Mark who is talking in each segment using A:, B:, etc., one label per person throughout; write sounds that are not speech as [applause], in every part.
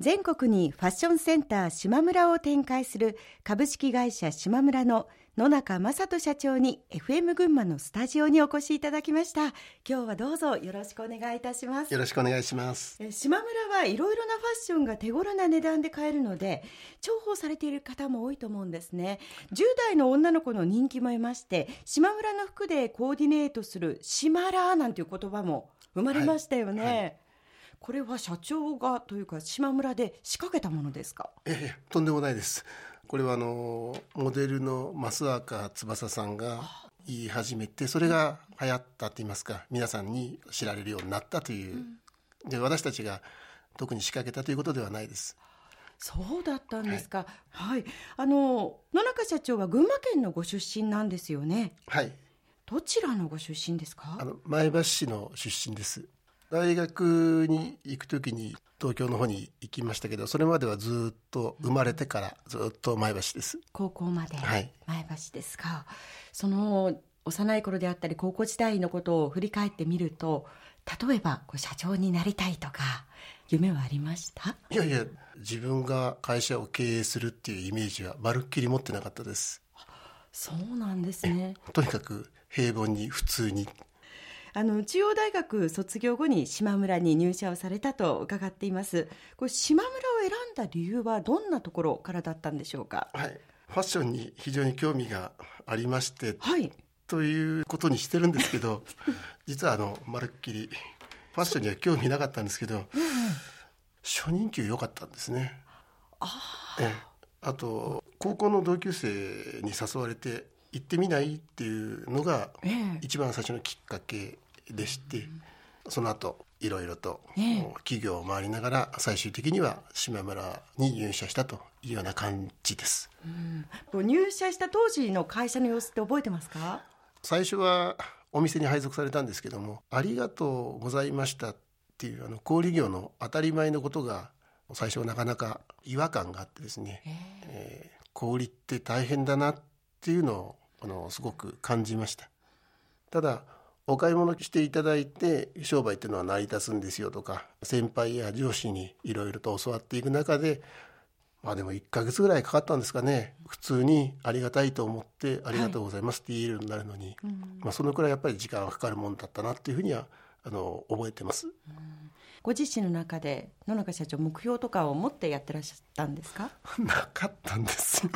A: 全国にファッションセンター島村を展開する株式会社島村の野中正人社長に FM 群馬のスタジオにお越しいただきました。今日はどうぞよろしくお願いいたします。
B: よろしくお願いします。
A: 島村はいろいろなファッションが手頃な値段で買えるので重宝されている方も多いと思うんですね。10代の女の子の人気も得まして島村の服でコーディネートする島ラーなんていう言葉も生まれましたよね、はい。はいこれは社長がというか島村で仕掛けたものですか？
B: ええとんでもないですこれはあのモデルの増若翼さんが言い始めてそれが流行ったと言いますか皆さんに知られるようになったという、うん、で私たちが特に仕掛けたということではないです
A: そうだったんですか。はい。はい、あの野中社長は群馬県のご出身なんですよね。
B: はい。
A: どちらのご出身ですか？
B: あの前橋市の出身です。大学に行く時に東京の方に行きましたけどそれまではずっと生まれてからずっと前橋です。
A: 高校まで前橋ですか、はい、その幼い頃であったり高校時代のことを振り返ってみると例えば社長になりたいとか夢はありました？
B: いやいや自分が会社を経営するっていうイメージはまるっきり持ってなかったです。
A: そうなんですね。
B: とにかく平凡に普通に
A: あの中央大学卒業後に島村に入社をされたと伺っています。これ島村を選んだ理由はどんなところからだったんでしょうか？
B: はい。ファッションに非常に興味がありまして、
A: はい、
B: ということにしてるんですけど [laughs] 実はあのまるっきりファッションには興味なかったんですけど、初任給良かったんですね。
A: あ
B: え。あと高校の同級生に誘われて行ってみないっていうのが一番最初のきっかけでして、その後いろいろと企業を回りながら最終的には島村に入社したというような感じです、
A: うん、入社した当時の会社の様子って覚えてますか？
B: 最初はお店に配属されたんですけども「ありがとうございました」っていうあの小売業の当たり前のことが最初はなかなか違和感があってですね、えー、小売って大変だなっていうのをあのすごく感じました。ただお買い物していただいて商売っていうのは成り立つんですよとか先輩や上司にいろいろと教わっていく中でまあでも1ヶ月ぐらいかかったんですかね。普通にありがたいと思ってありがとうございますって言えるようになるのに、はい。まあ、そのくらいやっぱり時間がかかるもんだったなっていうふうにはあの覚えてます。
A: ご自身の中で野中社長目標とかを持ってやってらっしゃったんですか？[laughs]
B: なかったんですよ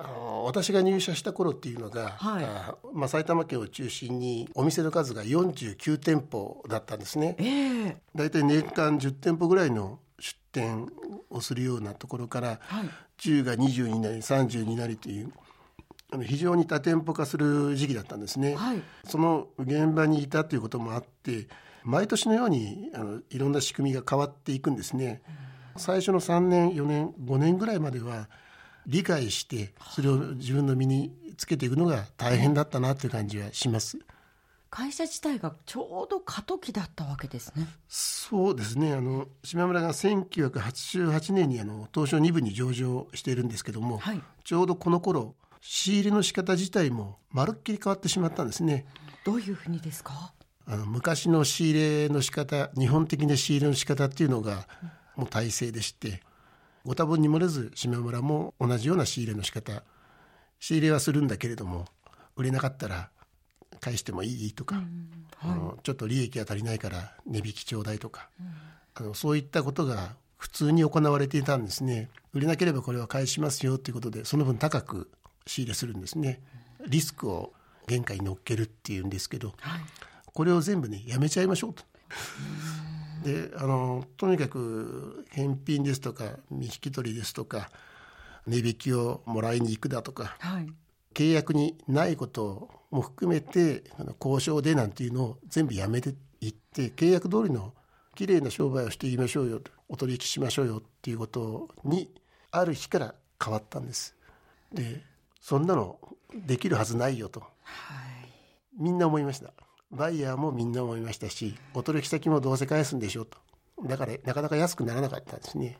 B: あの私が入社した頃っていうのが、
A: はい、
B: あまあ、埼玉県を中心にお店の数が49店舗だったんですね。
A: えー、
B: 大体年間10店舗ぐらいの出店をするようなところから、はい、10が20になり30になりというあの非常に多店舗化する時期だったんですね。
A: はい、
B: その現場にいたということもあって毎年のようにあのいろんな仕組みが変わっていくんですね。最初の3年4年5年ぐらいまでは理解してそれを自分の身につけていくのが大変だったなという感じはします。
A: 会社自体がちょうど過渡期だったわけですね。
B: そうですね。あの島村が1988年にあの東証2部に上場しているんですけども、
A: はい、
B: ちょうどこの頃仕入れの仕方自体もまるっきり変わってしまったんですね。
A: どういうふうにですか？
B: あの昔の仕入れの仕方、日本的な仕入れの仕方っていうのがもう体制でして、ご多分に漏れず島村も同じような仕入れの仕方仕入れはするんだけれども売れなかったら返してもいいとか、うんはい、あのちょっと利益が足りないから値引きちょうだいとか、うん、あのそういったことが普通に行われていたんですね。売れなければこれは返しますよということでその分高く仕入れするんですね。リスクを原価に乗っけるっていうんですけど、
A: はい、
B: これを全部ねやめちゃいましょうと。であのとにかく返品ですとか見引き取りですとか値引きをもらいに行くだとか、
A: はい、
B: 契約にないことも含めて交渉でなんていうのを全部やめていって契約通りのきれいな商売をしていきましょうよお取引しましょうよっていうことにある日から変わったんです。でそんなのできるはずないよと、
A: はい、
B: みんな思いました。バイヤーもみんな思いましたしお取引先もどうせ返すんでしょうと。だからなかなか安くならなかったんですね。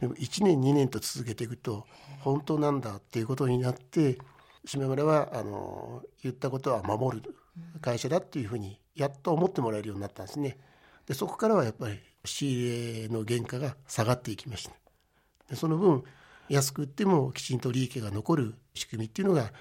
B: でも1年2年と続けていくと本当なんだっていうことになって島村はあの言ったことは守る会社だっていうふうにやっと思ってもらえるようになったんですね。でそこからはやっぱり仕入れの原価が下がっていきました。でその分安く売ってもきちんと利益が残る仕組みっていうのが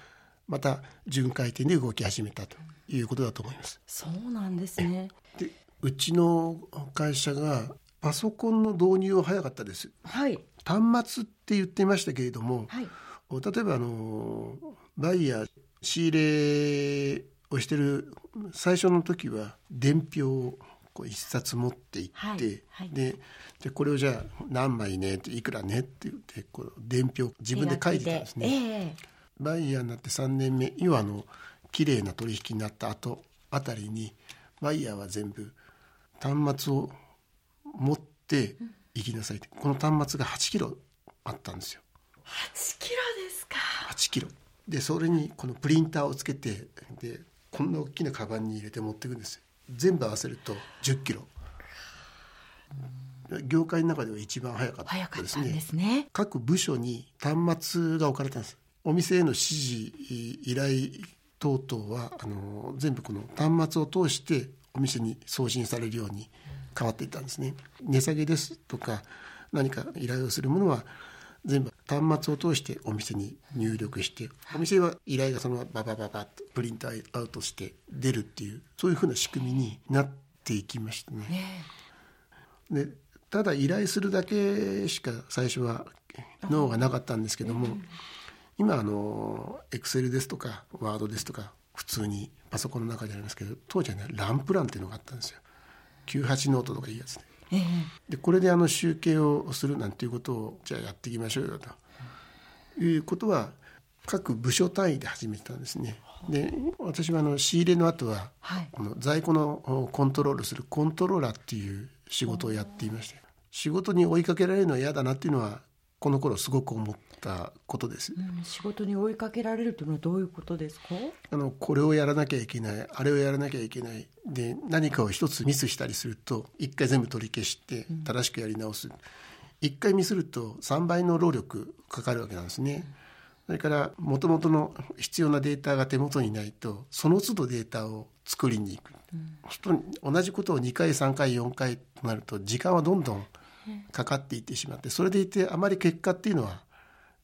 B: また巡回転で動き始めたということだと思います。
A: そうなんですね。
B: でうちの会社がパソコンの導入は早かったです。
A: はい。
B: 端末って言ってましたけれども、
A: はい。
B: 例えばあのバイヤー仕入れをしてる最初の時は伝票をこう一冊持って行って、
A: はい。はい。
B: でじこれをじゃあ何枚ねっていくらねって言ってこう伝票自分で書いてたんですね。
A: ええ
B: バイヤーになって3年目要はあの綺麗な取引になった後あたりにバイヤーは全部端末を持って行きなさいってこの端末が8キロあったんですよ。
A: 8キロですか。
B: 8キロ。でそれにこのプリンターをつけてでこんな大きなカバンに入れて持っていくんですよ。全部合わせると10キロ。業界の中では一番早か
A: った
B: ですね。
A: ですね。
B: 各部署に端末が置かれたんですお店への指示依頼等々はあの全部この端末を通してお店に送信されるように変わっていったんですね。値下げですとか何か依頼をするものは全部端末を通してお店に入力してお店は依頼がそのままババババッとプリントアウトして出るっていうそういうふうな仕組みになっていきましたね。でただ依頼するだけしか最初は脳がなかったんですけども、今あのエクセルですとかワードですとか普通にパソコンの中でありますけど当時はねランプランっていうのがあったんですよ。98ノートとかいうやつで。
A: ええ。
B: でこれであの集計をするなんていうことをじゃあやっていきましょうよと。いうことは各部署単位で始めてたんですね。で私はあの仕入れの後は
A: はい。
B: この在庫のおコントロールするコントローラーっていう仕事をやっていまして。仕事に追いかけられるのは嫌だなっていうのはこの頃すごく思ったことです。
A: うん仕事に追いかけられるというのはどういうことですか？
B: あのこれをやらなきゃいけないあれをやらなきゃいけないで何かを一つミスしたりすると一回全部取り消して正しくやり直す。一回ミスると3倍の労力かかるわけなんですね。それからもともとの必要なデータが手元にないとその都度データを作りに行く、そうすると同じことを2回3回4回となると時間はどんどんかかっていってしまってそれでいてあまり結果っていうのは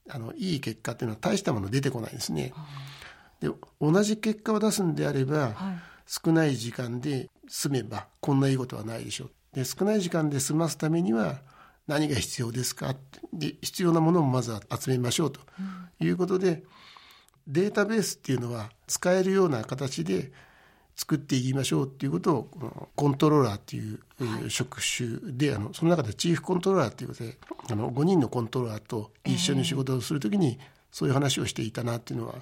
B: あのいい結果っていうのは大したもの出てこないですね。で同じ結果を出すんであれば、
A: はい。
B: 少ない時間で済めばこんないいことはないでしょう。で少ない時間で済ますためには何が必要ですかで必要なものをまずは集めましょうということで、データベースっていうのは使えるような形で作っていきましょうっていうことをこのコントローラーっていう職種で、あのその中でチーフコントローラーっていうことであの5人のコントローラーと一緒に仕事をするときにそういう話をしていたなっていうのは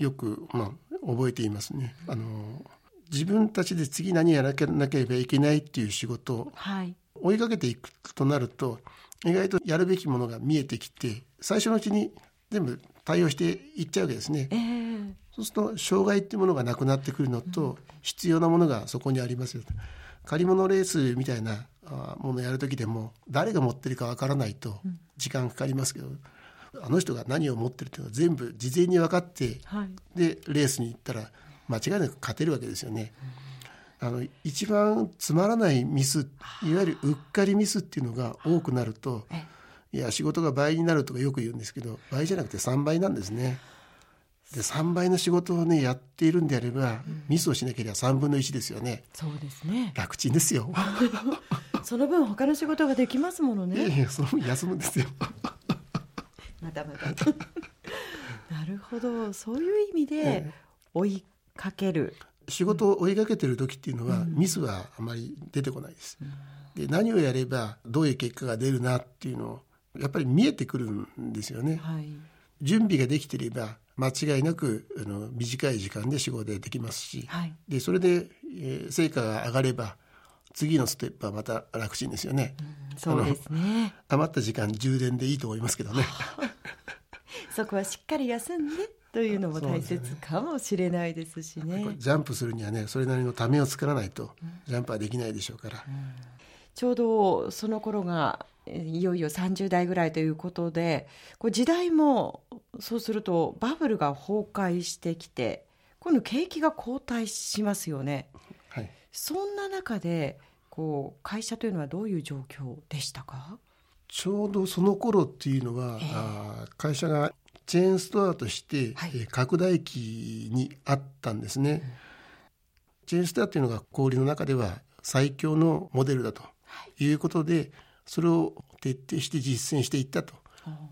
B: よく、まあ、覚えていますね。あの自分たちで次何やらなければいけないっていう仕事を
A: はい。
B: 追いかけていくとなると意外とやるべきものが見えてきて最初のうちに全部対応していっちゃうわけですね。
A: ええ。
B: そうすると障害っていうものがなくなってくるのと、必要なものがそこにありますよと。借り物レースみたいなあものをやる時でも誰が持ってるかわからないと時間かかりますけど、あの人が何を持ってるっていうのは全部事前に分かって
A: はい。
B: でレースに行ったら間違いなく勝てるわけですよね。あの一番つまらないミスいわゆるうっかりミスっていうのが多くなると
A: え
B: いや仕事が倍になるとかよく言うんですけど倍じゃなくて3倍なんですね。で3倍の仕事をねやっているんであれば、ミスをしなければ3分の1ですよね。
A: そうですね。
B: 楽ちんですよ。[laughs]
A: その分他の仕事ができますもの
B: いや
A: ね
B: いやその分休むんですよ。[laughs]
A: またまた。[laughs] なるほど。そういう意味で
B: え
A: 追いかける。
B: 仕事を追いかけてる時っていうのは、ミスはあまり出てこないです。で何をやればどういう結果が出るなっていうのをやっぱり見えてくるんですよね。
A: はい
B: 準備ができていれば間違いなくあの短い時間で仕事ができますし、
A: はい
B: でそれで、えー成果が上がれば次のステップはまた楽ちんですよね。
A: そうですね
B: 余った時間充電でいいと思いますけどね。[laughs]
A: そこはしっかり休んでというのも大切かもしれないですしね
B: ジャンプするにはねそれなりのためを作らないとジャンプはできないでしょうから。
A: ちょうどその頃がえーいよいよ30代ぐらいということでこう時代もそうするとバブルが崩壊してきて今度景気が後退しますよね。
B: はい。
A: そんな中でこう会社というのはどういう状況でしたか？
B: ちょうどその頃っていうのは、えー、会社がチェーンストアとして、はい、拡大期にあったんですね、うん、チェーンストアっていうのが小売の中では最強のモデルだとい。うことで、はい、それを徹底して実践していったと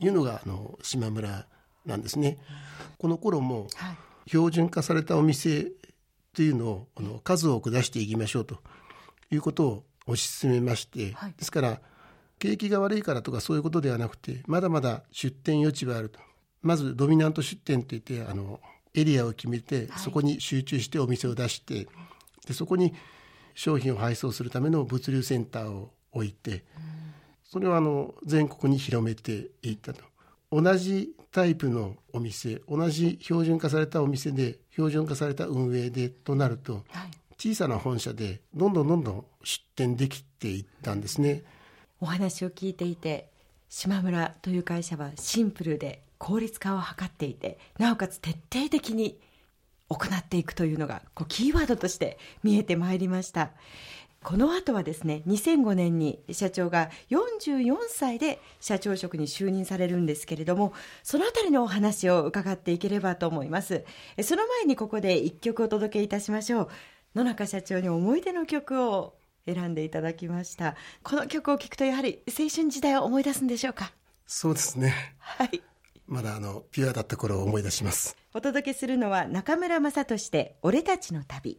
B: いうのがあの島村なんですね。この頃も標準化されたお店というのをあの数多く出していきましょうということを推し進めまして、はい、ですから景気が悪いからとかそういうことではなくてまだまだ出店余地はあると。まずドミナント出店といってあのエリアを決めて、そこに集中してお店を出してでそこに商品を配送するための物流センターを置いて、それをあの全国に広めていったと。同じタイプのお店同じ標準化されたお店で標準化された運営でとなると、はい、小さな本社でどんどんどんどん出店できていったんですね。
A: お話を聞いていて島村という会社はシンプルで効率化を図っていてなおかつ徹底的に行っていくというのがこうキーワードとして見えてまいりましたこの後はですね2005年に社長が44歳で社長職に就任されるんですけれどもそのあたりのお話を伺っていければと思います。その前にここで一曲お届けいたしましょう。野中社長に思い出の曲を選んでいただきました。この曲を聴くとやはり青春時代を思い出すんでしょうか？
B: そうですね。
A: はい。
B: まだあのピュアだった頃を思い出します。
A: お届けするのは中村雅俊で俺たちの旅